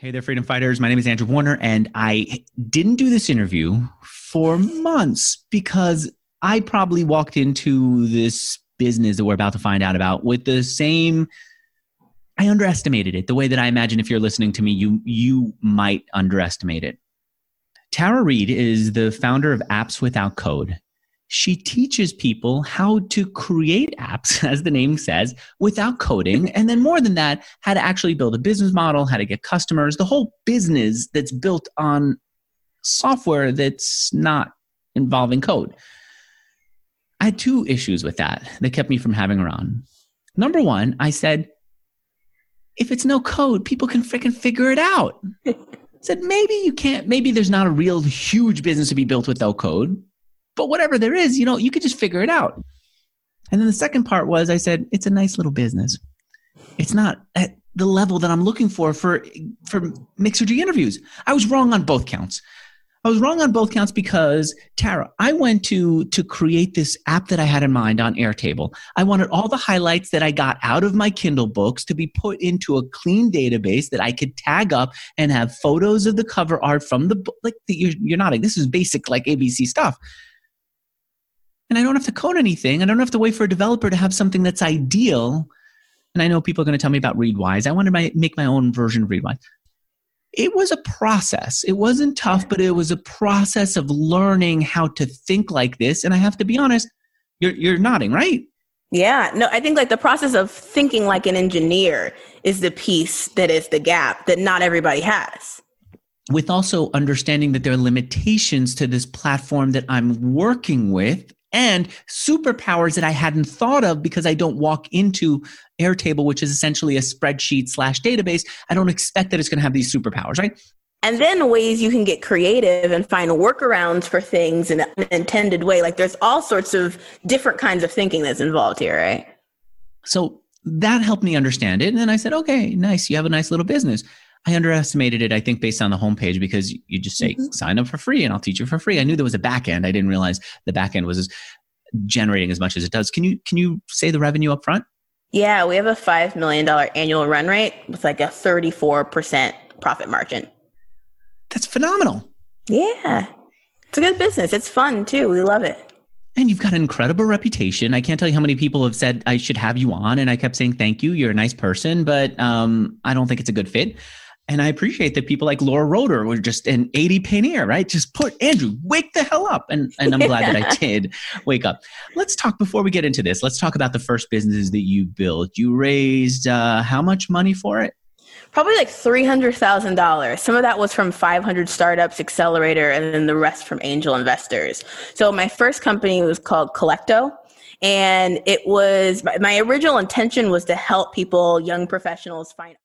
Hey there, freedom fighters. My name is Andrew Warner, and I didn't do this interview for months because I probably walked into this business that we're about to find out about with the same. I underestimated it the way that I imagine if you're listening to me, you you might underestimate it. Tara Reed is the founder of Apps Without Code she teaches people how to create apps, as the name says, without coding. And then, more than that, how to actually build a business model, how to get customers, the whole business that's built on software that's not involving code. I had two issues with that that kept me from having her on. Number one, I said, if it's no code, people can freaking figure it out. I said, maybe you can't, maybe there's not a real huge business to be built without code but whatever there is, you know, you could just figure it out. And then the second part was I said, it's a nice little business. It's not at the level that I'm looking for for for Mixergy interviews. I was wrong on both counts. I was wrong on both counts because Tara, I went to to create this app that I had in mind on Airtable. I wanted all the highlights that I got out of my Kindle books to be put into a clean database that I could tag up and have photos of the cover art from the book. Like the, you're, you're nodding. This is basic like ABC stuff and I don't have to code anything. I don't have to wait for a developer to have something that's ideal. And I know people are going to tell me about Readwise. I wanted to make my own version of Readwise. It was a process. It wasn't tough, but it was a process of learning how to think like this. And I have to be honest, you're, you're nodding, right? Yeah, no, I think like the process of thinking like an engineer is the piece that is the gap that not everybody has. With also understanding that there are limitations to this platform that I'm working with and superpowers that I hadn't thought of because I don't walk into Airtable, which is essentially a spreadsheet slash database. I don't expect that it's going to have these superpowers, right? And then ways you can get creative and find workarounds for things in an intended way. Like there's all sorts of different kinds of thinking that's involved here, right? So that helped me understand it. And then I said, okay, nice. You have a nice little business. I underestimated it, I think, based on the homepage because you just say mm-hmm. sign up for free and I'll teach you for free. I knew there was a back end. I didn't realize the back end was generating as much as it does. Can you can you say the revenue up front? Yeah, we have a five million dollar annual run rate with like a thirty four percent profit margin. That's phenomenal. Yeah. It's a good business. It's fun too. We love it. And you've got an incredible reputation. I can't tell you how many people have said I should have you on, and I kept saying thank you. You're a nice person, but um, I don't think it's a good fit. And I appreciate that people like Laura Roeder were just an 80 pennier, right? Just put Andrew, wake the hell up. And, and I'm glad that I did wake up. Let's talk before we get into this. Let's talk about the first businesses that you built. You raised uh, how much money for it? Probably like $300,000. Some of that was from 500 Startups Accelerator and then the rest from angel investors. So my first company was called Kollecto. And it was my original intention was to help people, young professionals, find